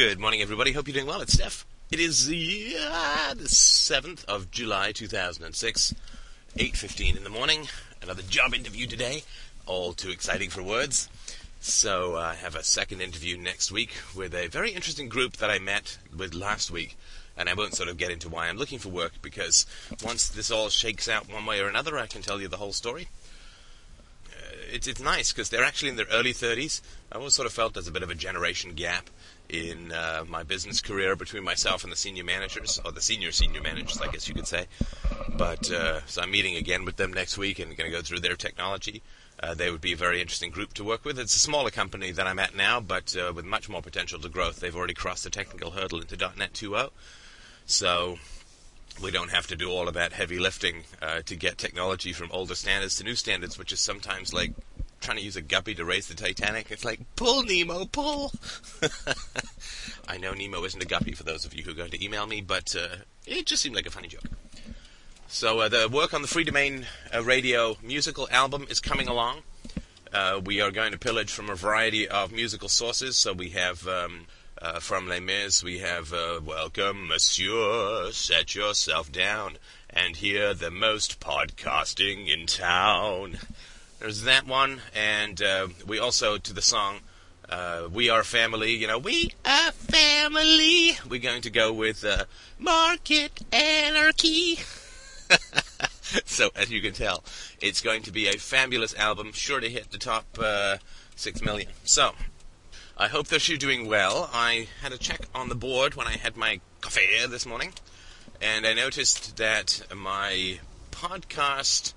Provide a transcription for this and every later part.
Good morning, everybody. Hope you're doing well. It's Steph. It is the, uh, the 7th of July, 2006, 8.15 in the morning. Another job interview today. All too exciting for words. So uh, I have a second interview next week with a very interesting group that I met with last week. And I won't sort of get into why I'm looking for work because once this all shakes out one way or another, I can tell you the whole story it's it's nice because they're actually in their early 30s. I always sort of felt there's a bit of a generation gap in uh, my business career between myself and the senior managers, or the senior senior managers, I guess you could say. But uh, so I'm meeting again with them next week and going to go through their technology. Uh, they would be a very interesting group to work with. It's a smaller company than I'm at now, but uh, with much more potential to growth. They've already crossed the technical hurdle into .NET 2.0, so we don't have to do all of that heavy lifting uh, to get technology from older standards to new standards, which is sometimes like trying to use a guppy to raise the Titanic. It's like, pull, Nemo, pull! I know Nemo isn't a guppy for those of you who are going to email me, but uh, it just seemed like a funny joke. So uh, the work on the Freedomain uh, Radio musical album is coming along. Uh, we are going to pillage from a variety of musical sources. So we have um, uh, from Les Mis, we have uh, Welcome, Monsieur, set yourself down and hear the most podcasting in town. There's that one, and uh, we also to the song uh, "We Are Family." You know, we are family. We're going to go with uh, "Market Anarchy." so, as you can tell, it's going to be a fabulous album, sure to hit the top uh, six million. So, I hope that you're doing well. I had a check on the board when I had my coffee this morning, and I noticed that my podcast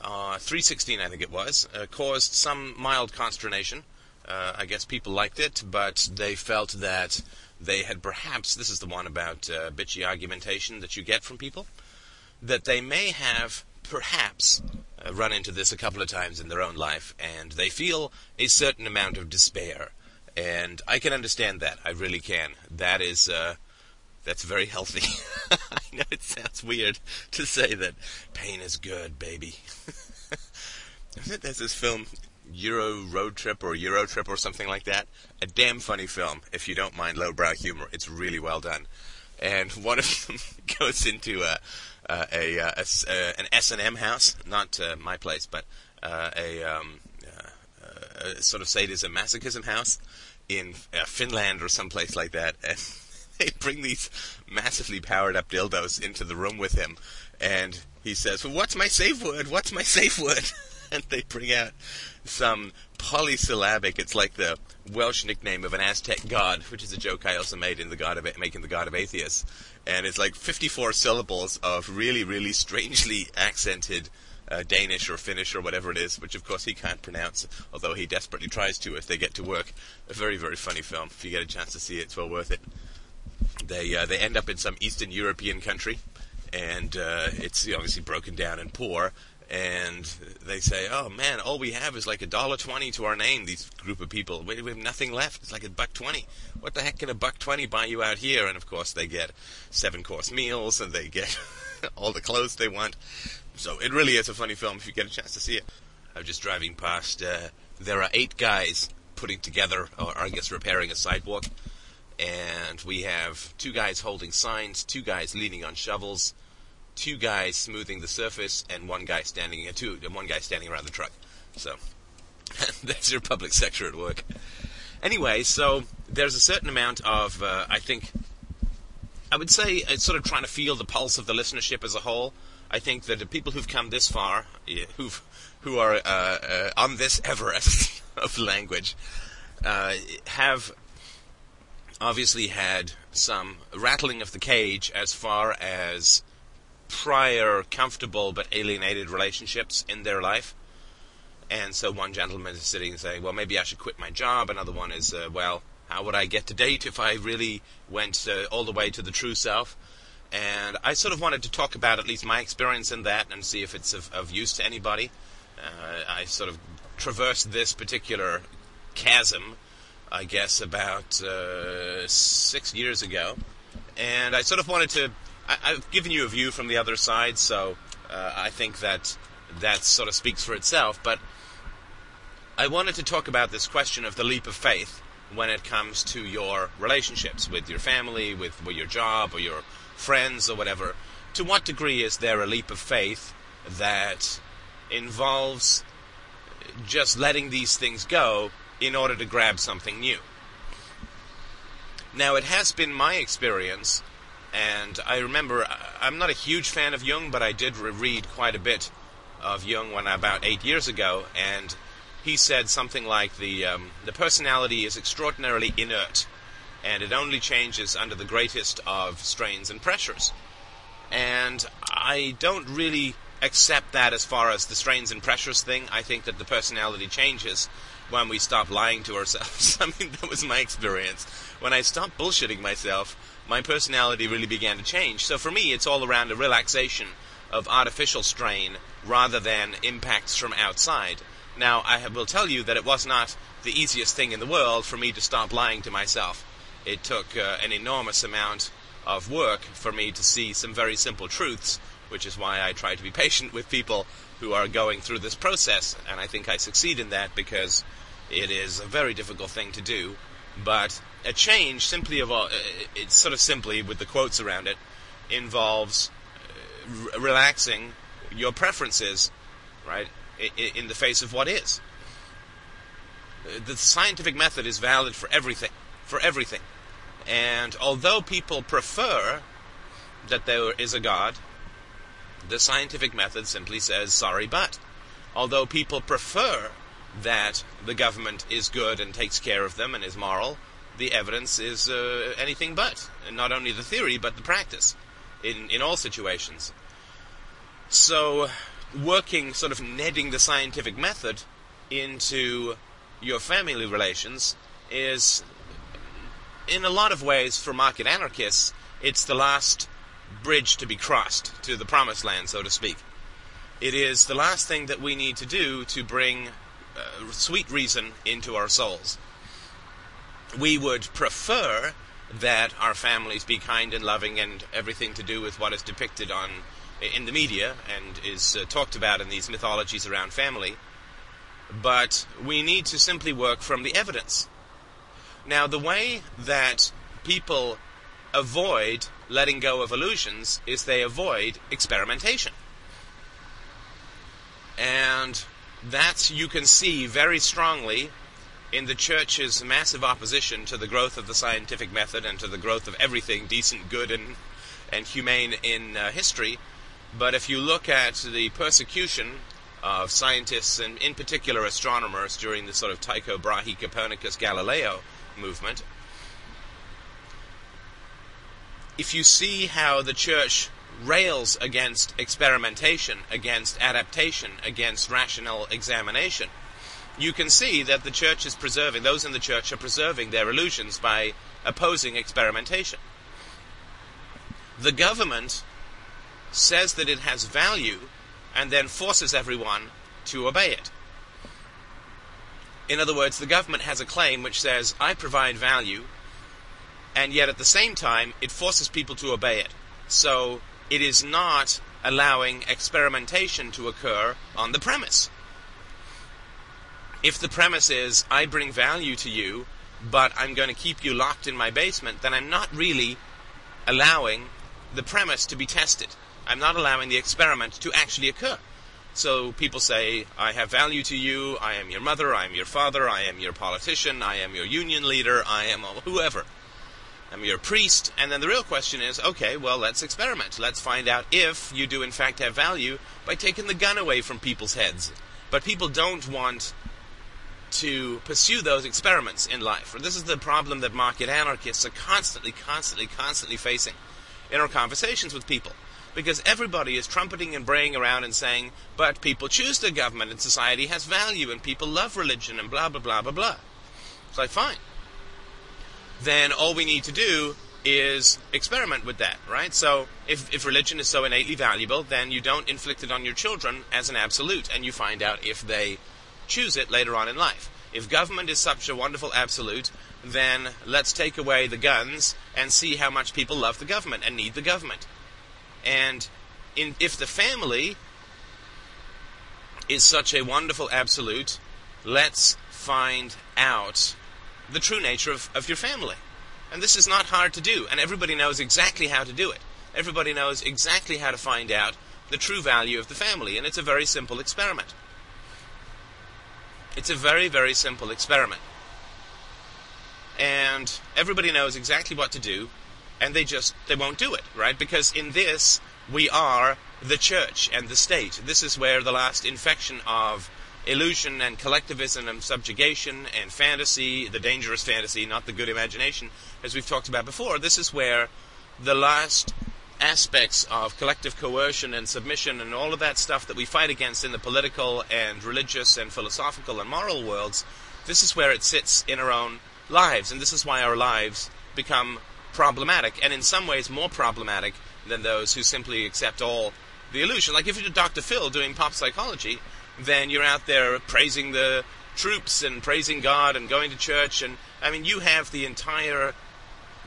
uh, 316, I think it was, uh, caused some mild consternation. Uh, I guess people liked it, but they felt that they had perhaps, this is the one about uh, bitchy argumentation that you get from people, that they may have perhaps uh, run into this a couple of times in their own life, and they feel a certain amount of despair. And I can understand that. I really can. That is, uh, that's very healthy. I know it sounds weird to say that pain is good, baby. There's this film, Euro Road Trip or Euro Trip or something like that. A damn funny film, if you don't mind lowbrow humor. It's really well done. And one of them goes into a, a, a, a, an S and M house, not uh, my place, but uh, a, um, uh, a sort of sadism masochism house in uh, Finland or someplace like that. And they bring these massively powered up dildos into the room with him, and he says, well, "What's my safe word? What's my safe word?" and they bring out some polysyllabic. It's like the Welsh nickname of an Aztec god, which is a joke I also made in the God of making the God of Atheists, and it's like 54 syllables of really, really strangely accented. Uh, Danish or Finnish or whatever it is, which of course he can't pronounce, although he desperately tries to if they get to work. A very, very funny film. If you get a chance to see it, it's well worth it. They uh, they end up in some Eastern European country, and uh, it's obviously broken down and poor. And they say, "Oh man, all we have is like a dollar twenty to our name." These group of people, we, we have nothing left. It's like a buck twenty. What the heck can a buck twenty buy you out here? And of course, they get seven course meals, and they get all the clothes they want. So it really is a funny film if you get a chance to see it. I was just driving past. Uh, there are eight guys putting together, or I guess repairing a sidewalk and we have two guys holding signs, two guys leaning on shovels, two guys smoothing the surface, and one guy standing uh, two and one guy standing around the truck. So that's your public sector at work. Anyway, so there's a certain amount of uh, I think I would say it's sort of trying to feel the pulse of the listenership as a whole. I think that the people who've come this far, who've who are uh, uh, on this Everest of language, uh, have obviously had some rattling of the cage as far as prior comfortable but alienated relationships in their life. And so one gentleman is sitting and saying, well, maybe I should quit my job. Another one is, uh, well, how would I get to date if I really went uh, all the way to the true self? And I sort of wanted to talk about at least my experience in that and see if it's of, of use to anybody. Uh, I sort of traversed this particular chasm I guess, about uh, six years ago. And I sort of wanted to. I, have given you a view from the other side, so uh, I think that that sort of speaks for itself. But I wanted to talk about this question of the leap of faith, when it comes to your relationships with your family, with, with your job, or your friends, or whatever. To what degree is there a leap of faith that involves just letting these things go in order to grab something new? Now, it has been my experience, and I remember I'm not a huge fan of Jung, but I did read quite a bit of Jung when about eight years ago, and he said something like the um, the personality is extraordinarily inert, and it only changes under the greatest of strains and pressures. And I don't really accept that as far as the strains and pressures thing. I think that the personality changes when we stop lying to ourselves. I mean, that was my experience. When I stopped bullshitting myself, my personality really began to change. So for me, it's all around a relaxation of artificial strain rather than impacts from outside. Now, I will tell you that it was not the easiest thing in the world for me to stop lying to myself. It took uh, an enormous amount of work for me to see some very simple truths, which is why I try to be patient with people who are going through this process, and I think I succeed in that because it is a very difficult thing to do. But a change, simply of all, uh, it's sort of simply with the quotes around it, involves uh, relaxing your preferences, right, in the face of what is. The scientific method is valid for everything, for everything. And although people prefer that there is a God, the scientific method simply says sorry, but. Although people prefer that the government is good and takes care of them and is moral, the evidence is uh, anything but. And not only the theory, but the practice in, in all situations. So, working, sort of netting the scientific method into your family relations is, in a lot of ways, for market anarchists, it's the last bridge to be crossed to the promised land, so to speak. It is the last thing that we need to do to bring uh, sweet reason into our souls. We would prefer that our families be kind and loving and everything to do with what is depicted on in the media and is uh, talked about in these mythologies around family, but we need to simply work from the evidence. Now, the way that people avoid letting go of illusions is they avoid experimentation. And that you can see very strongly in the church's massive opposition to the growth of the scientific method and to the growth of everything decent, good, and, and humane in uh, history but if you look at the persecution of scientists and in particular astronomers during the sort of Tycho Brahe Copernicus Galileo movement, if you see how the church rails against experimentation, against adaptation, against rational examination, you can see that the church is preserving, those in the church are preserving their illusions by opposing experimentation. The government says that it has value, and then forces everyone to obey it. In other words, the government has a claim which says, I provide value, and yet at the same time, it forces people to obey it. So it is not allowing experimentation to occur on the premise. If the premise is, I bring value to you, but I'm going to keep you locked in my basement, then I'm not really allowing the premise to be tested. I'm not allowing the experiment to actually occur. So people say, I have value to you, I am your mother, I am your father, I am your politician, I am your union leader, I am whoever. I'm your priest, and then the real question is, okay, well, let's experiment. Let's find out if you do in fact have value by taking the gun away from people's heads. But people don't want to pursue those experiments in life. This is the problem that market anarchists are constantly, constantly, constantly facing in our conversations with people because everybody is trumpeting and braying around and saying, but people choose their government and society has value and people love religion and blah, blah, blah, blah, blah. It's like, fine. Then all we need to do is experiment with that, right? So if, if religion is so innately valuable, then you don't inflict it on your children as an absolute and you find out if they choose it later on in life. If government is such a wonderful absolute, then let's take away the guns and see how much people love the government and need the government. And in, if the family is such a wonderful absolute, let's find out the true nature of, of your family. And this is not hard to do, and everybody knows exactly how to do it. Everybody knows exactly how to find out the true value of the family, and it's a very simple experiment. It's a very, very simple experiment. And everybody knows exactly what to do, and they just they won't do it, right? Because in this we are the church and the state. This is where the last infection of illusion and collectivism and subjugation and fantasy, the dangerous fantasy, not the good imagination, as we've talked about before, this is where the last aspects of collective coercion and submission and all of that stuff that we fight against in the political and religious and philosophical and moral worlds, this is where it sits in our own lives, and this is why our lives become problematic, and in some ways more problematic than those who simply accept all the illusion. Like if you're Dr. Phil doing pop psychology, then you're out there praising the troops and praising God and going to church, and I mean, you have the entire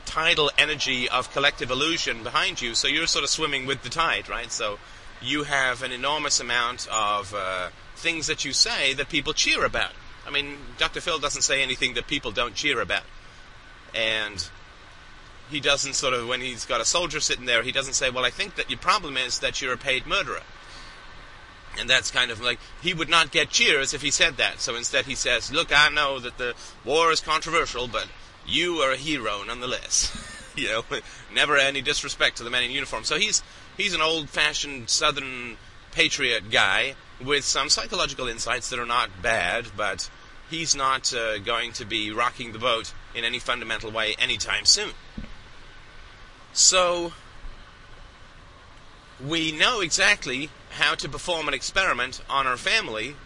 tidal energy of collective illusion behind you, so you're sort of swimming with the tide, right? So you have an enormous amount of uh, things that you say that people cheer about. I mean, Dr. Phil doesn't say anything that people don't cheer about. And he doesn't sort of, when he's got a soldier sitting there, he doesn't say, well, I think that your problem is that you're a paid murderer. And that's kind of like, he would not get cheers if he said that. So instead he says, look, I know that the war is controversial, but you are a hero nonetheless. you know, never any disrespect to the man in uniform. So he's, he's an old-fashioned Southern patriot guy with some psychological insights that are not bad, but he's not uh, going to be rocking the boat in any fundamental way anytime soon. So, we know exactly how to perform an experiment on our family,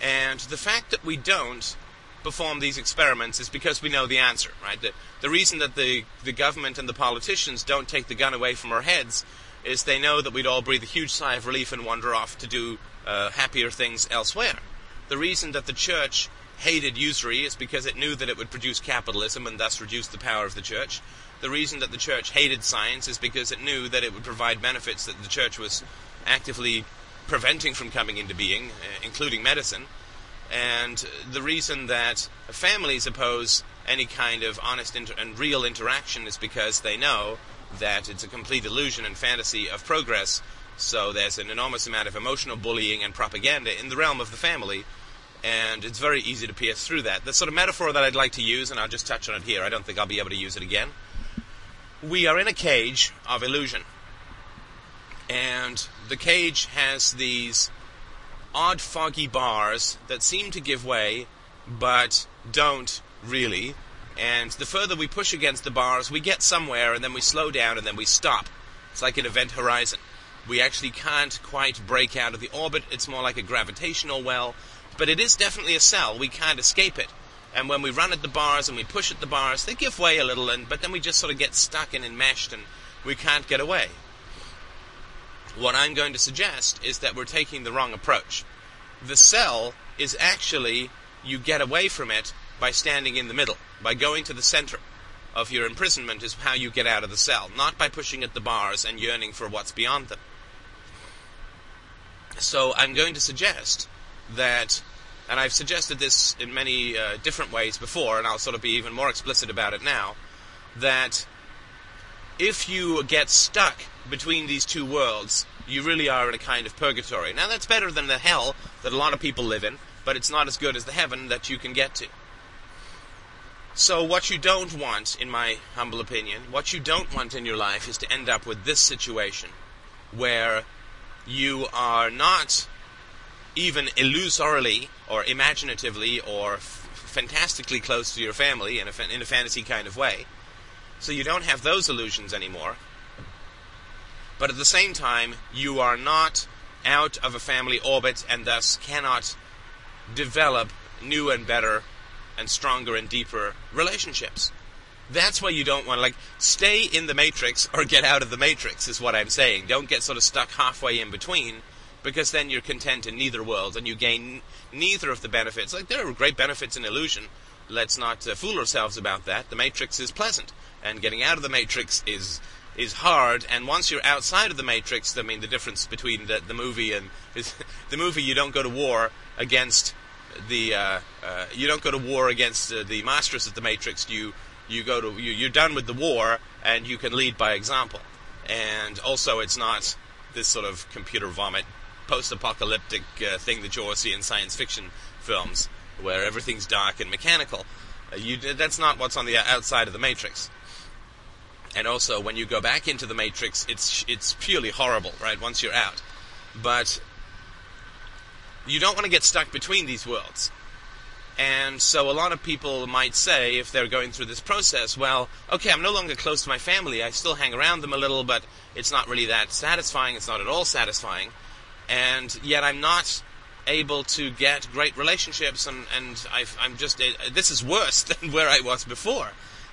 and the fact that we don't perform these experiments is because we know the answer, right? The, the reason that the, the government and the politicians don't take the gun away from our heads is they know that we'd all breathe a huge sigh of relief and wander off to do uh, happier things elsewhere. The reason that the church hated usury is because it knew that it would produce capitalism and thus reduce the power of the church. The reason that the church hated science is because it knew that it would provide benefits that the church was actively preventing from coming into being, uh, including medicine. And the reason that families oppose any kind of honest inter- and real interaction is because they know that it's a complete illusion and fantasy of progress. So there's an enormous amount of emotional bullying and propaganda in the realm of the family, and it's very easy to pierce through that. The sort of metaphor that I'd like to use, and I'll just touch on it here, I don't think I'll be able to use it again. We are in a cage of illusion, and the cage has these odd foggy bars that seem to give way, but don't really. And the further we push against the bars, we get somewhere, and then we slow down, and then we stop. It's like an event horizon. We actually can't quite break out of the orbit. It's more like a gravitational well, but it is definitely a cell. We can't escape it. And when we run at the bars and we push at the bars, they give way a little, and but then we just sort of get stuck and enmeshed, and we can't get away. What I'm going to suggest is that we're taking the wrong approach. The cell is actually, you get away from it by standing in the middle, by going to the center of your imprisonment is how you get out of the cell, not by pushing at the bars and yearning for what's beyond them. So I'm going to suggest that, and I've suggested this in many uh, different ways before, and I'll sort of be even more explicit about it now, that if you get stuck between these two worlds, you really are in a kind of purgatory. Now, that's better than the hell that a lot of people live in, but it's not as good as the heaven that you can get to. So, what you don't want, in my humble opinion, what you don't want in your life is to end up with this situation where you are not even illusorily or imaginatively or f- fantastically close to your family in a, fa- in a fantasy kind of way. So, you don't have those illusions anymore. But at the same time, you are not out of a family orbit and thus cannot develop new and better and stronger and deeper relationships. That's why you don't want to like stay in the matrix or get out of the matrix is what I'm saying. Don't get sort of stuck halfway in between because then you're content in neither world and you gain neither of the benefits. Like there are great benefits in illusion. Let's not uh, fool ourselves about that. The matrix is pleasant and getting out of the matrix is is hard. And once you're outside of the matrix, I mean, the difference between the, the movie and the movie, you don't go to war against the uh, uh, you don't go to war against uh, the masters of the Matrix. You you go to you, you're done with the war, and you can lead by example. And also, it's not this sort of computer vomit, post-apocalyptic uh, thing that you always see in science fiction films, where everything's dark and mechanical. Uh, you, that's not what's on the outside of the Matrix. And also, when you go back into the Matrix, it's it's purely horrible, right? Once you're out, but you don't want to get stuck between these worlds. And so a lot of people might say, if they're going through this process, well, okay, I'm no longer close to my family. I still hang around them a little, but it's not really that satisfying. It's not at all satisfying. And yet I'm not able to get great relationships, and, and i am just, uh, this is worse than where I was before.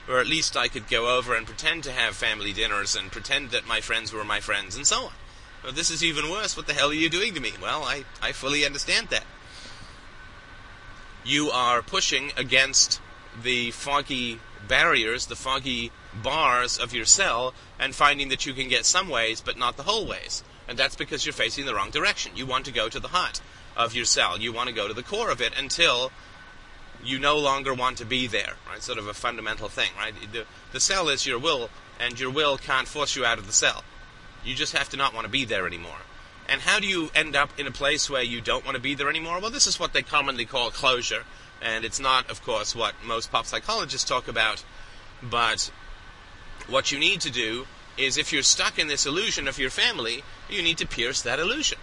Or at least I could go over and pretend to have family dinners and pretend that my friends were my friends and so on. Well, this is even worse. What the hell are you doing to me? Well, I, I fully understand that. You are pushing against the foggy barriers, the foggy bars of your cell, and finding that you can get some ways, but not the whole ways. And that's because you're facing the wrong direction. You want to go to the heart of your cell. You want to go to the core of it until you no longer want to be there, right? Sort of a fundamental thing, right? The, the cell is your will, and your will can't force you out of the cell. You just have to not want to be there anymore. And how do you end up in a place where you don't want to be there anymore? Well, this is what they commonly call closure. And it's not, of course, what most pop psychologists talk about. But what you need to do is if you're stuck in this illusion of your family, you need to pierce that illusion.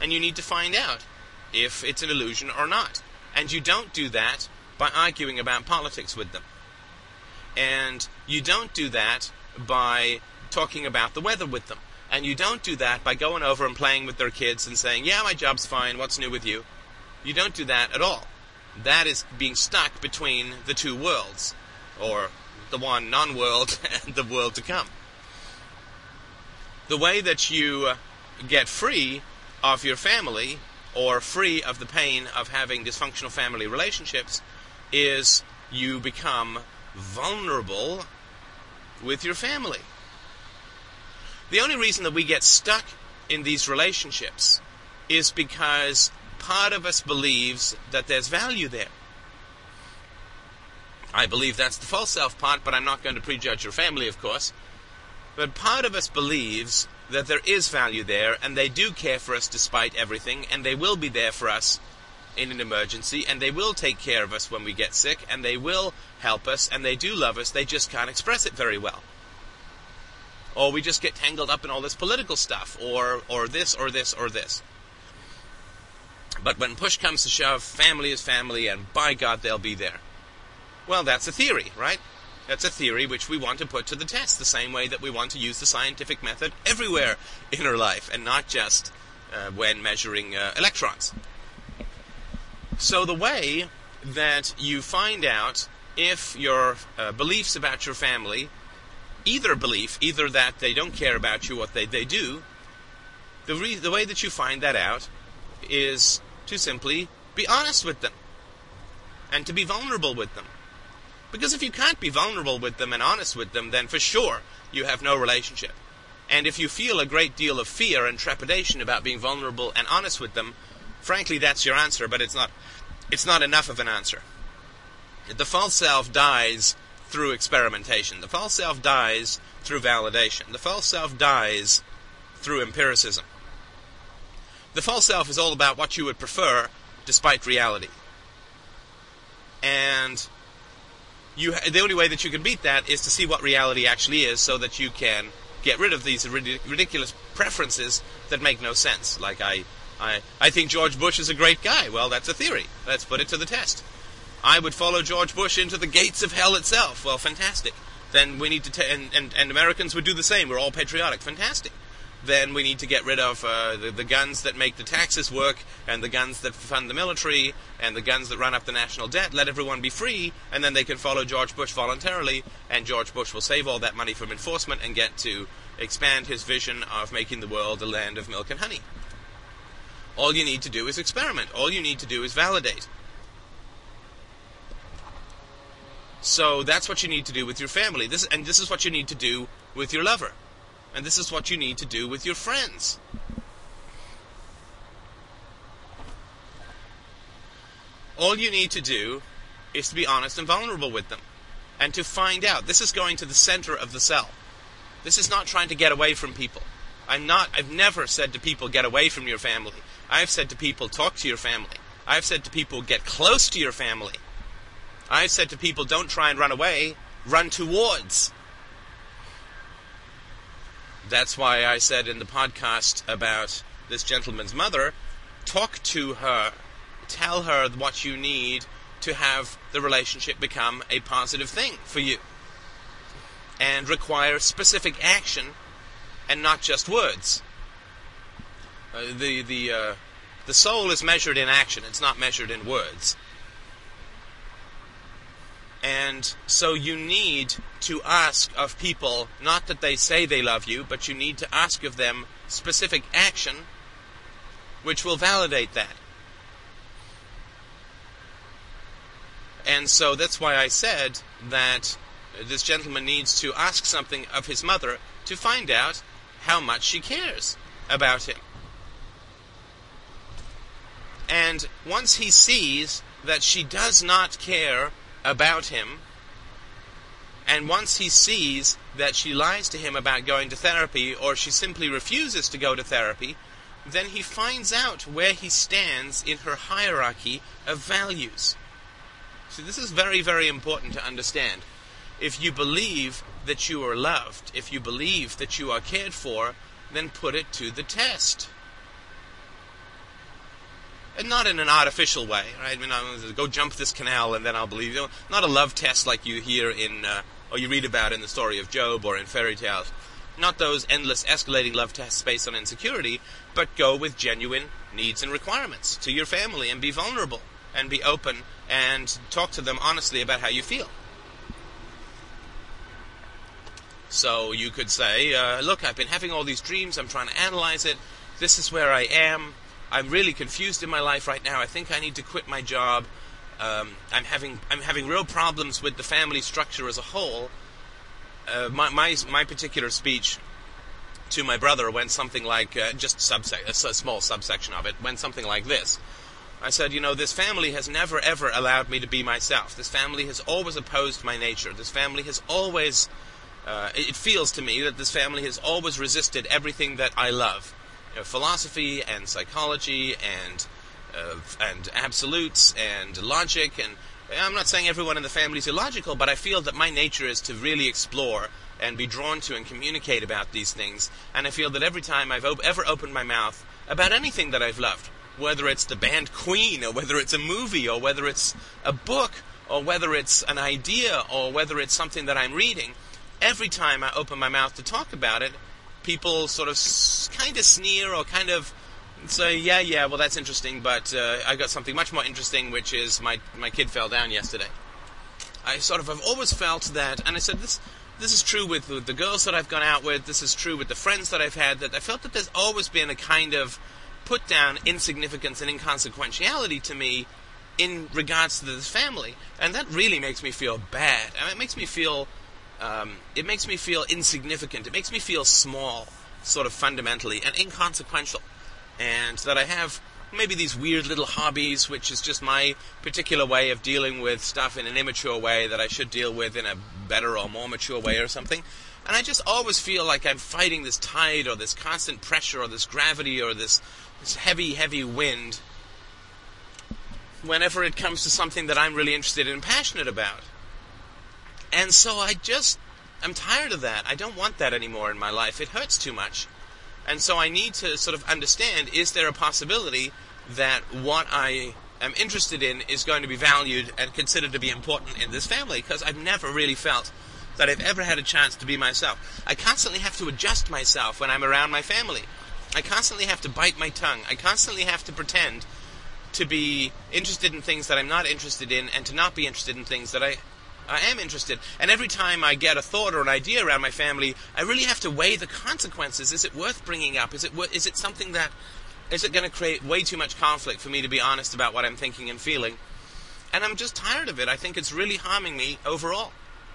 And you need to find out if it's an illusion or not. And you don't do that by arguing about politics with them. And you don't do that by talking about the weather with them. And you don't do that by going over and playing with their kids and saying, Yeah, my job's fine, what's new with you? You don't do that at all. That is being stuck between the two worlds, or the one non world and the world to come. The way that you get free of your family, or free of the pain of having dysfunctional family relationships, is you become vulnerable with your family. The only reason that we get stuck in these relationships is because part of us believes that there's value there. I believe that's the false self part, but I'm not going to prejudge your family, of course. But part of us believes that there is value there, and they do care for us despite everything, and they will be there for us in an emergency, and they will take care of us when we get sick, and they will help us, and they do love us, they just can't express it very well or we just get tangled up in all this political stuff, or or this or this or this. But when push comes to shove, family is family, and by God, they'll be there. Well, that's a theory, right? That's a theory which we want to put to the test, the same way that we want to use the scientific method everywhere in our life, and not just uh, when measuring uh, electrons. So, the way that you find out if your uh, beliefs about your family either belief, either that they don't care about you, what they, they do, the, re- the way that you find that out is to simply be honest with them and to be vulnerable with them. Because if you can't be vulnerable with them and honest with them, then for sure you have no relationship. And if you feel a great deal of fear and trepidation about being vulnerable and honest with them, frankly, that's your answer, but it's not, it's not enough of an answer. The false self dies through experimentation. The false self dies through validation. The false self dies through empiricism. The false self is all about what you would prefer despite reality. And you, the only way that you can beat that is to see what reality actually is so that you can get rid of these ridiculous preferences that make no sense. Like, I, I, I think George Bush is a great guy. Well, that's a theory. Let's put it to the test. I would follow George Bush into the gates of hell itself. Well, fantastic. Then we need to, and, and, and Americans would do the same. We're all patriotic. Fantastic. Then we need to get rid of uh, the, the guns that make the taxes work, and the guns that fund the military, and the guns that run up the national debt. Let everyone be free, and then they can follow George Bush voluntarily, and George Bush will save all that money from enforcement and get to expand his vision of making the world a land of milk and honey. All you need to do is experiment. All you need to do is validate. So that's what you need to do with your family. This and this is what you need to do with your lover. And this is what you need to do with your friends. all you need to do is to be honest and vulnerable with them and to find out. This is going to the center of the cell. This is not trying to get away from people. I'm not, I've never said to people, get away from your family. I've said to people, talk to your family. I've said to people, get close to your family. I've said to people, don't try and run away, run towards. That's why I said in the podcast about this gentleman's mother, talk to her, tell her what you need to have the relationship become a positive thing for you. And require specific action and not just words. Uh, the the uh, the soul is measured in action; it's not measured in words. And so you need to ask of people not that they say they love you, but you need to ask of them specific action which will validate that. And so that's why I said that this gentleman needs to ask something of his mother to find out how much she cares about him. And once he sees that she does not care about him, and once he sees that she lies to him about going to therapy or she simply refuses to go to therapy, then he finds out where he stands in her hierarchy of values. See, this is very, very important to understand. If you believe that you are loved, if you believe that you are cared for, then put it to the test. And not in an artificial way, right? I mean, I'll go jump this canal and then I'll believe you. Not a love test like you hear in, uh, or you read about in the story of Job or in fairy tales. Not those endless escalating love tests based on insecurity, but go with genuine needs and requirements to your family and be vulnerable and be open and talk to them honestly about how you feel. So you could say, uh, look, I've been having all these dreams, I'm trying to analyze it, this is where I am, I'm really confused in my life right now, I think I need to quit my job, um, I'm having I'm having real problems with the family structure as a whole. Uh, my, my my particular speech to my brother went something like uh, just subse- a small subsection of it went something like this. I said, you know, this family has never ever allowed me to be myself. This family has always opposed my nature. This family has always, uh, it feels to me that this family has always resisted everything that I love. You know, philosophy and psychology and, uh, and absolutes and logic and I'm not saying everyone in the family is illogical, but I feel that my nature is to really explore and be drawn to and communicate about these things. And I feel that every time I've op- ever opened my mouth about anything that I've loved, whether it's the band Queen, or whether it's a movie, or whether it's a book, or whether it's an idea, or whether it's something that I'm reading, every time I open my mouth to talk about it, people sort of s- kind of sneer or kind of say, yeah, yeah, well, that's interesting, but uh, I got something much more interesting, which is my, my kid fell down yesterday. I sort of have always felt that, and I said this this is true with, the girls that I've gone out with, this is true with the friends that I've had, that I felt that there's always been a kind of put down insignificance and inconsequentiality to me in regards to this family, and that really makes me feel bad. I mean, it makes me feel, um, it makes me feel insignificant. It makes me feel small, sort of fundamentally, and inconsequential, and that I have maybe these weird little hobbies, which is just my particular way of dealing with stuff in an immature way that I should deal with in a better or more mature way or something. And I just always feel like I'm fighting this tide or this constant pressure or this gravity or this, this heavy, heavy wind whenever it comes to something that I'm really interested in and passionate about. And so I just, I'm tired of that. I don't want that anymore in my life. It hurts too much. And so I need to sort of understand is there a possibility that what I am interested in is going to be valued and considered to be important in this family? Because I've never really felt that I've ever had a chance to be myself. I constantly have to adjust myself when I'm around my family. I constantly have to bite my tongue. I constantly have to pretend to be interested in things that I'm not interested in and to not be interested in things that I I am interested. And every time I get a thought or an idea around my family, I really have to weigh the consequences. Is it worth bringing up? Is it is it something that is it going to create way too much conflict for me to be honest about what I'm thinking and feeling? And I'm just tired of it. I think it's really harming me overall.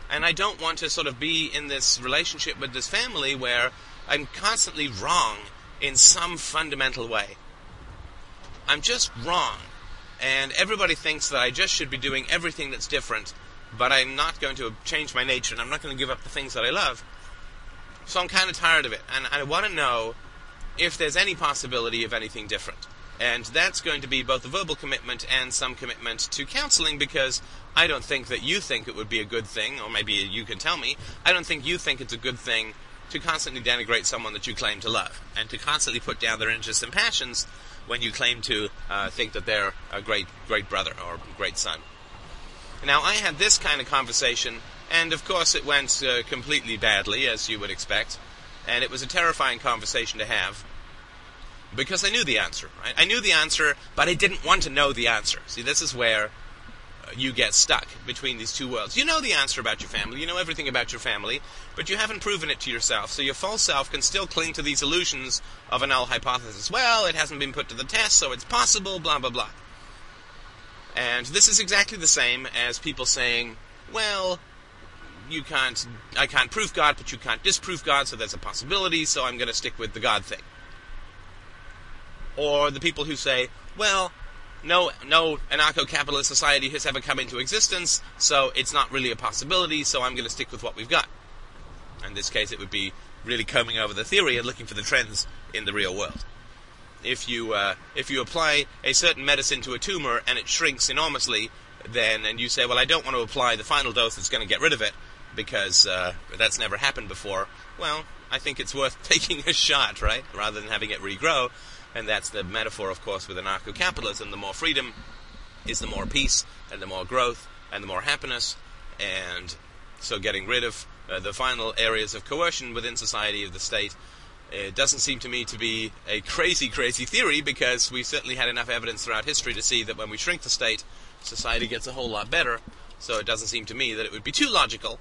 And I don't want to sort of be in this relationship with this family where I'm constantly wrong in some fundamental way. I'm just wrong. and everybody thinks that I just should be doing everything that's different, but I'm not going to change my nature, and I'm not going to give up the things that I love. So I'm kind of tired of it, and I want to know if there's any possibility of anything different. And that's going to be both a verbal commitment and some commitment to counseling because I don't think that you think it would be a good thing, or maybe you can tell me, I don't think you think it's a good thing to constantly denigrate someone that you claim to love and to constantly put down their interests and passions when you claim to uh, think that they're a great, great brother or great son. Now, I had this kind of conversation, and of course it went uh, completely badly, as you would expect, and it was a terrifying conversation to have because I knew the answer. Right? I knew the answer, but I didn't want to know the answer. See, this is where uh, you get stuck between these two worlds. You know the answer about your family, you know everything about your family, but you haven't proven it to yourself. So your false self can still cling to these illusions of a null hypothesis. Well, it hasn't been put to the test, so it's possible, blah, blah, blah. And this is exactly the same as people saying, well, you can't, I can't prove God, but you can't disprove God, so there's a possibility, so I'm going to stick with the God thing or the people who say, well, no, no anarcho-capitalist society has ever come into existence, so it's not really a possibility, so I'm going to stick with what we've got. In this case, it would be really combing over the theory and looking for the trends in the real world. If you uh, if you apply a certain medicine to a tumor and it shrinks enormously, then and you say, well, I don't want to apply the final dose that's going to get rid of it because uh, that's never happened before. Well, I think it's worth taking a shot, right, rather than having it regrow. And that's the metaphor, of course, with anarcho capitalism. The more freedom is the more peace, and the more growth, and the more happiness. And so getting rid of uh, the final areas of coercion within society of the state. It doesn't seem to me to be a crazy, crazy theory because we certainly had enough evidence throughout history to see that when we shrink the state, society gets a whole lot better. So it doesn't seem to me that it would be too logical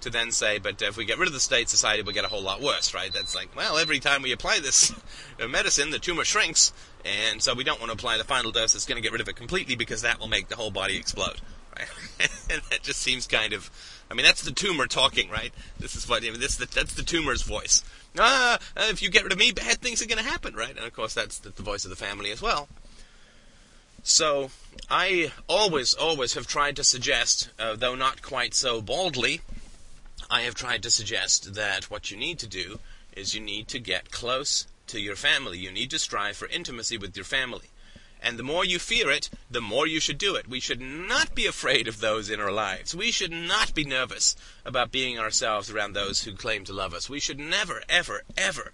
to then say, but if we get rid of the state, society will get a whole lot worse, right? That's like, well, every time we apply this medicine, the tumor shrinks, and so we don't want to apply the final dose that's going to get rid of it completely because that will make the whole body explode, right? and that just seems kind of, I mean, that's the tumor talking, right? This is what, I mean, this, that's the tumor's voice. Ah, if you get rid of me, bad things are going to happen, right? And of course, that's the, voice of the family as well. So, I always, always have tried to suggest, uh, though not quite so baldly, I have tried to suggest that what you need to do is you need to get close to your family. You need to strive for intimacy with your family. And the more you fear it, the more you should do it. We should not be afraid of those in our lives. We should not be nervous about being ourselves around those who claim to love us. We should never, ever, ever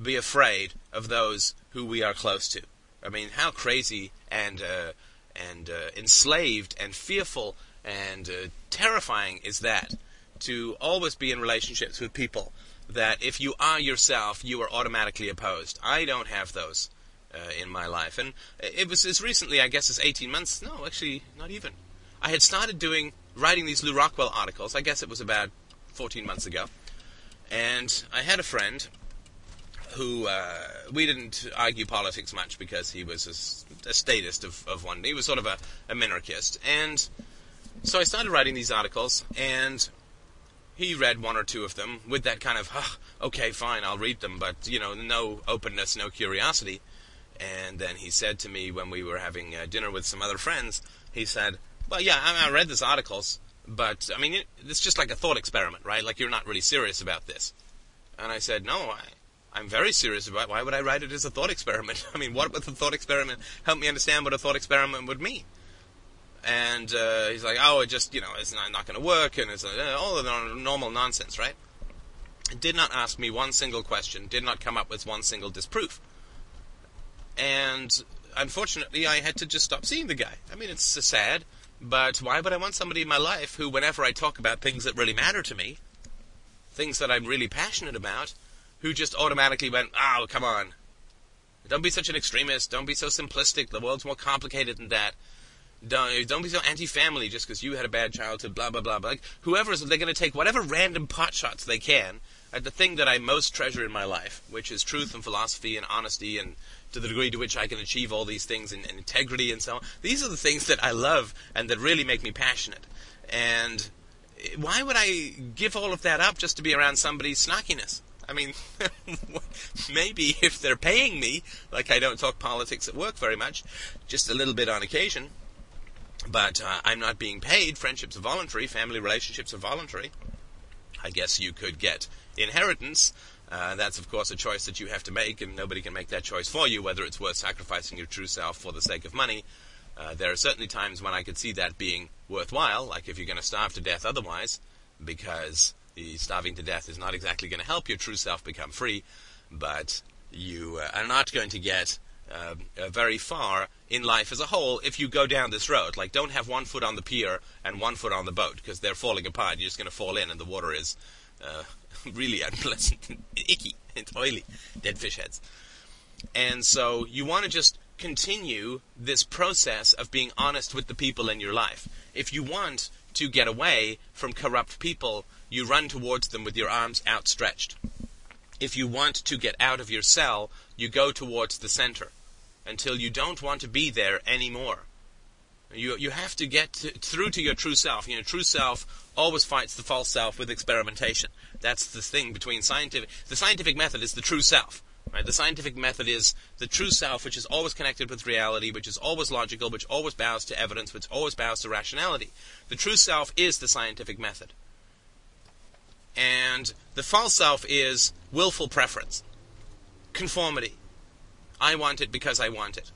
be afraid of those who we are close to. I mean, how crazy and uh, and uh, enslaved and fearful and uh, terrifying is that? to always be in relationships with people that if you are yourself, you are automatically opposed. I don't have those uh, in my life. And it was as recently, I guess, as 18 months. No, actually, not even. I had started doing, writing these Lew Rockwell articles. I guess it was about 14 months ago. And I had a friend who, uh, we didn't argue politics much because he was a, a statist of, of one. He was sort of a, a minarchist. And so I started writing these articles, and he read one or two of them with that kind of, oh, okay, fine, I'll read them, but, you know, no openness, no curiosity. And then he said to me when we were having uh, dinner with some other friends, he said, well, yeah, I, I read these articles, but, I mean, it, it's just like a thought experiment, right? Like you're not really serious about this. And I said, no, I, I'm very serious about. Why would I write it as a thought experiment? I mean, what would the thought experiment help me understand what a thought experiment would mean? and uh, he's like, "Oh, it just you know, it's not, not going to work," and it's uh, all the normal nonsense, right? Did not ask me one single question. Did not come up with one single disproof. And unfortunately, I had to just stop seeing the guy. I mean, it's sad, but why would I want somebody in my life who, whenever I talk about things that really matter to me, things that I'm really passionate about, who just automatically went, "Oh, come on." Don't be such an extremist. Don't be so simplistic. The world's more complicated than that don't, don't be so anti-family just because you had a bad childhood, blah, blah, blah. But like, whoever is, they're going to take whatever random pot shots they can at the thing that I most treasure in my life, which is truth and philosophy and honesty and to the degree to which I can achieve all these things and integrity and so on. These are the things that I love and that really make me passionate. And why would I give all of that up just to be around somebody's snarkiness? I mean, maybe if they're paying me, like I don't talk politics at work very much, just a little bit on occasion, but uh, I'm not being paid. Friendships are voluntary, family relationships are voluntary. I guess you could get inheritance. Uh, that's, of course, a choice that you have to make, and nobody can make that choice for you, whether it's worth sacrificing your true self for the sake of money. Uh, there are certainly times when I could see that being worthwhile, like if you're going to starve to death otherwise, because starving to death is not exactly going to help your true self become free, but you uh, are not going to get uh, uh, very far in life as a whole if you go down this road. Like, don't have one foot on the pier and one foot on the boat because they're falling apart. You're just going to fall in, and the water is uh, really unpleasant, icky, it's oily, dead fish heads. And so you want to just continue this process of being honest with the people in your life. If you want to get away from corrupt people, you run towards them with your arms outstretched. If you want to get out of your cell, you go towards the center until you don't want to be there anymore. You, you have to get to, through to your true self. You know, true self always fights the false self with experimentation. That's the thing between scientific. The scientific method is the true self. Right? The scientific method is the true self, which is always connected with reality, which is always logical, which always bows to evidence, which always bows to rationality. The true self is the scientific method. And the false self is willful preference, conformity, I want it because I want it.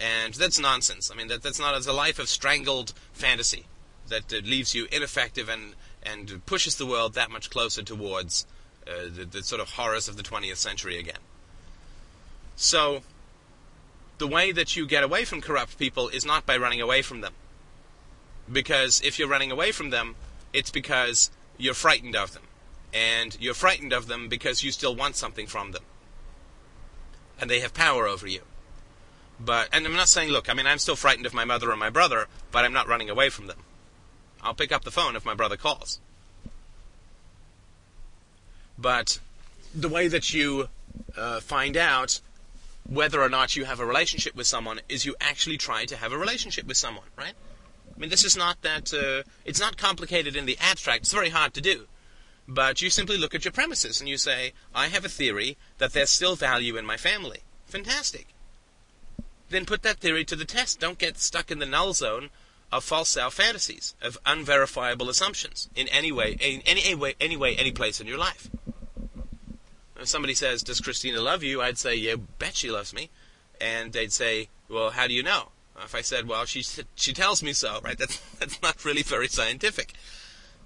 And that's nonsense. I mean, that, that's not, a life of strangled fantasy that uh, leaves you ineffective and, and pushes the world that much closer towards uh, the, the sort of horrors of the 20th century again. So, the way that you get away from corrupt people is not by running away from them. Because if you're running away from them, it's because you're frightened of them. And you're frightened of them because you still want something from them and they have power over you. But and I'm not saying, look, I mean, I'm still frightened of my mother or my brother, but I'm not running away from them. I'll pick up the phone if my brother calls. But the way that you uh, find out whether or not you have a relationship with someone is you actually try to have a relationship with someone, right? I mean, this is not that, uh, it's not complicated in the abstract. It's very hard to do. But you simply look at your premises and you say, I have a theory that there's still value in my family. Fantastic. Then put that theory to the test. Don't get stuck in the null zone of false self fantasies, of unverifiable assumptions in any way, in any way, any way, any place in your life. If somebody says, "Does Christina love you?" I'd say, "Yeah, bet she loves me," and they'd say, "Well, how do you know?" If I said, "Well, she she tells me so," right? That's that's not really very scientific.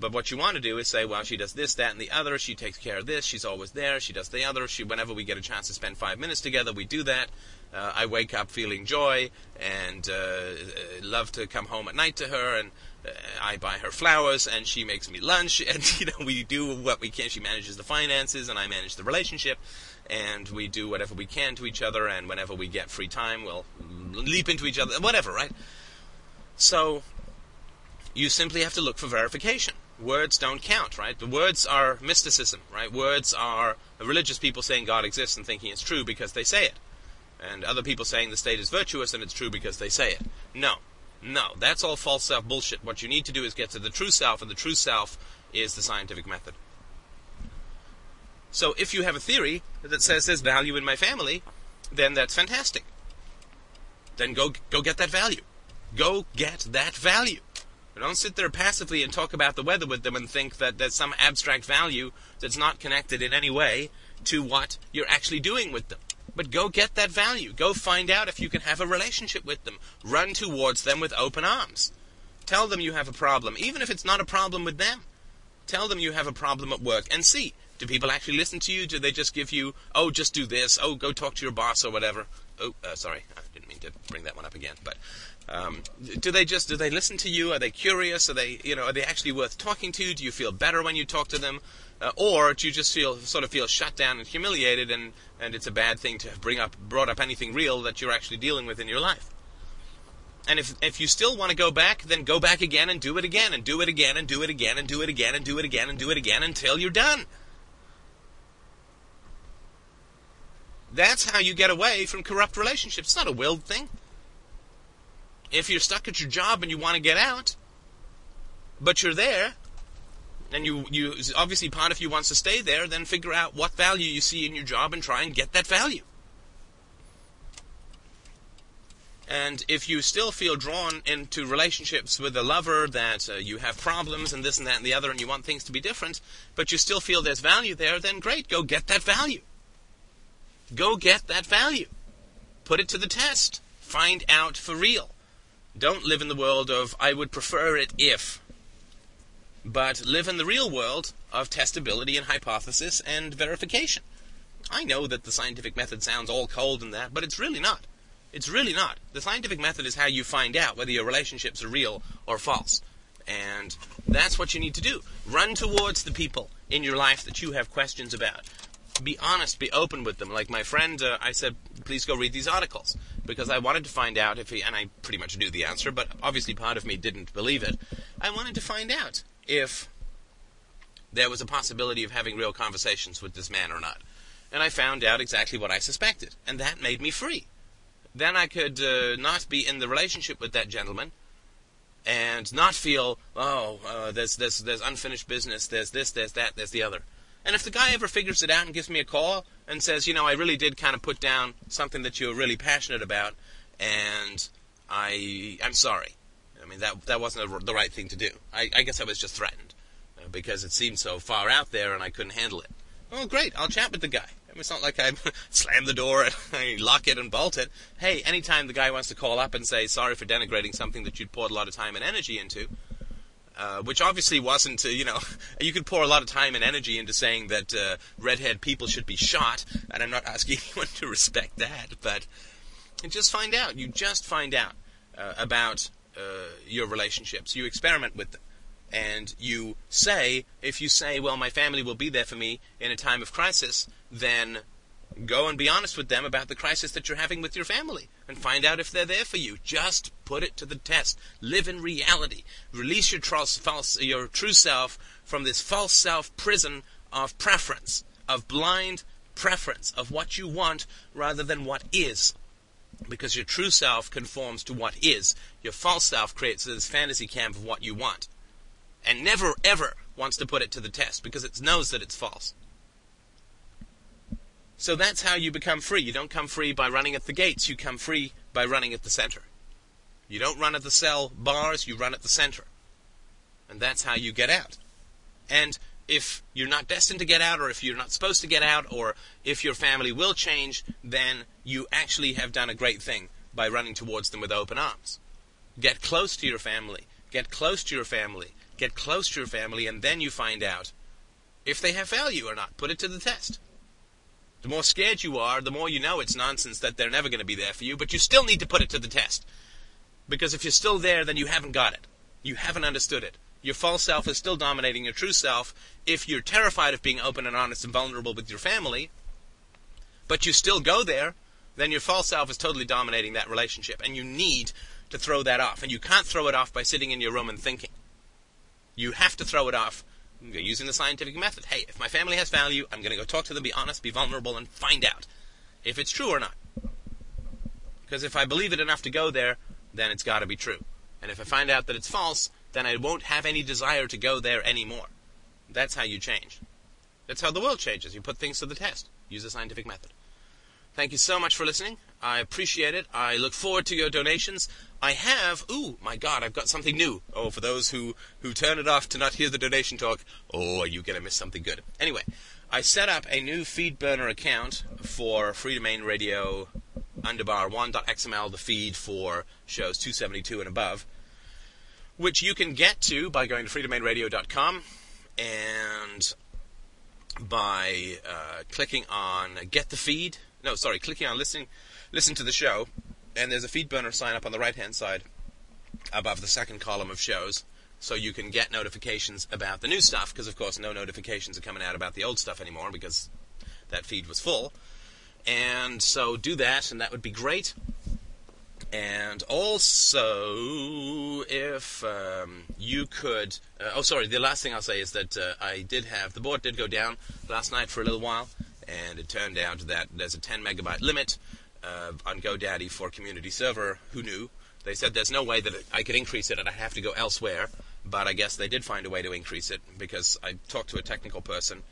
But what you want to do is say, well, she does this, that, and the other. She takes care of this. She's always there. She does the other. She, whenever we get a chance to spend five minutes together, we do that. Uh, I wake up feeling joy and uh, love to come home at night to her, and uh, I buy her flowers, and she makes me lunch, and you know we do what we can. She manages the finances, and I manage the relationship, and we do whatever we can to each other. And whenever we get free time, we'll leap into each other, whatever, right? So you simply have to look for verification words don't count, right? The words are mysticism, right? Words are religious people saying God exists and thinking it's true because they say it. And other people saying the state is virtuous and it's true because they say it. No. No, that's all false self bullshit. What you need to do is get to the true self, and the true self is the scientific method. So if you have a theory that says there's value in my family, then that's fantastic. Then go go get that value. Go get that value. Don't sit there passively and talk about the weather with them and think that there's some abstract value that's not connected in any way to what you're actually doing with them. But go get that value. Go find out if you can have a relationship with them. Run towards them with open arms. Tell them you have a problem, even if it's not a problem with them. Tell them you have a problem at work and see. Do people actually listen to you? Do they just give you, oh, just do this, oh, go talk to your boss or whatever? Oh, uh, sorry, I didn't mean to bring that one up again. But um, do they just do they listen to you? Are they curious? Are they you know are they actually worth talking to? Do you feel better when you talk to them, uh, or do you just feel sort of feel shut down and humiliated, and and it's a bad thing to bring up brought up anything real that you're actually dealing with in your life? And if if you still want to go back, then go back again and do it again and do it again and do it again and do it again and do it again and do it again until you're done. That's how you get away from corrupt relationships. It's not a willed thing if you're stuck at your job and you want to get out, but you're there, and you, you obviously part of you wants to stay there, then figure out what value you see in your job and try and get that value. And if you still feel drawn into relationships with a lover that uh, you have problems and this and that and the other and you want things to be different, but you still feel there's value there, then great, go get that value. Go get that value. Put it to the test. Find out for real. Don't live in the world of, I would prefer it if. But live in the real world of testability and hypothesis and verification. I know that the scientific method sounds all cold and that, but it's really not. It's really not. The scientific method is how you find out whether your relationships are real or false. And that's what you need to do. Run towards the people in your life that you have questions about. Be honest, be open with them. Like my friend, uh, I said, please go read these articles because I wanted to find out if he, and I pretty much knew the answer, but obviously part of me didn't believe it. I wanted to find out if there was a possibility of having real conversations with this man or not. And I found out exactly what I suspected, and that made me free then I could uh, not be in the relationship with that gentleman and not feel, oh, uh, there's, there's, there's unfinished business, there's this, there's that, there's the other. And if the guy ever figures it out and gives me a call and says, you know, I really did kind of put down something that you were really passionate about, and I, I'm sorry. I mean, that that wasn't a, the right thing to do. I, I guess I was just threatened uh, because it seemed so far out there and I couldn't handle it. Oh, great! I'll chat with the guy. It's not like I slam the door and I lock it and bolt it. Hey, anytime the guy wants to call up and say sorry for denigrating something that you'd poured a lot of time and energy into, uh, which obviously wasn't, uh, you know, you could pour a lot of time and energy into saying that uh, redhead people should be shot, and I'm not asking anyone to respect that, but just find out. You just find out uh, about uh, your relationships. You experiment with them and you say, if you say, well, my family will be there for me in a time of crisis, then go and be honest with them about the crisis that you're having with your family and find out if they're there for you. Just put it to the test. Live in reality. Release your, false, your true self from this false self prison of preference, of blind preference, of what you want rather than what is. Because your true self conforms to what is. Your false self creates this fantasy camp of what you want and never ever wants to put it to the test because it knows that it's false. So that's how you become free. You don't come free by running at the gates, you come free by running at the center. You don't run at the cell bars, you run at the center. And that's how you get out. And if you're not destined to get out, or if you're not supposed to get out, or if your family will change, then you actually have done a great thing by running towards them with open arms. Get close to your family. Get close to your family get close to your family, and then you find out if they have value or not. Put it to the test. The more scared you are, the more you know it's nonsense that they're never going to be there for you, but you still need to put it to the test. Because if you're still there, then you haven't got it. You haven't understood it. Your false self is still dominating your true self. If you're terrified of being open and honest and vulnerable with your family, but you still go there, then your false self is totally dominating that relationship. And you need to throw that off. And you can't throw it off by sitting in your room and thinking. You have to throw it off using the scientific method. Hey, if my family has value, I'm going to go talk to them, be honest, be vulnerable, and find out if it's true or not. Because if I believe it enough to go there, then it's got to be true. And if I find out that it's false, then I won't have any desire to go there anymore. That's how you change. That's how the world changes. You put things to the test. Use the scientific method. Thank you so much for listening. I appreciate it. I look forward to your donations. I have, ooh, my God, I've got something new. Oh, for those who, who turn it off to not hear the donation talk, oh, are you going to miss something good? Anyway, I set up a new FeedBurner account for Freedomain Radio underbar 1.xml, the feed for shows 272 and above, which you can get to by going to freedomainradio.com and by uh, clicking on Get the Feed. No, sorry, clicking on Listening, Listen to the Show and there's a feed burner sign up on the right hand side above the second column of shows so you can get notifications about the new stuff because of course no notifications are coming out about the old stuff anymore because that feed was full. And so do that and that would be great. And also if um, you could uh, oh sorry the last thing i'll say is that uh, i did have the board did go down last night for a little while and it turned out that there's a 10 megabyte limit uh, on GoDaddy for community server. Who knew? They said there's no way that I could increase it and I have to go elsewhere. but I guess they did find a way to increase it because I talked to a technical person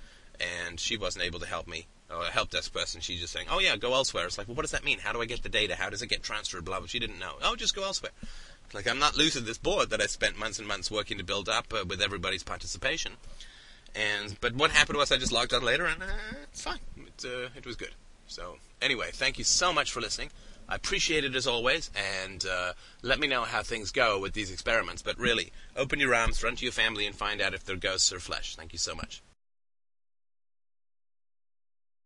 and she wasn't able to help me. Or a help desk person, she's just saying, "Oh yeah, go elsewhere." It's like, well, what does that mean? How do I get the data? How does it get transferred? Blah blah. She didn't know. Oh, just go elsewhere. Like I'm not losing this board that I spent months and months working to build up uh, with everybody's participation. And but what happened was I just logged on later and uh, it's fine. It, uh, it was good. So anyway, thank you so much for listening. I appreciate it as always, and uh, let me know how things go with these experiments. But really, open your arms, run to your family, and find out if they're ghosts or flesh. Thank you so much.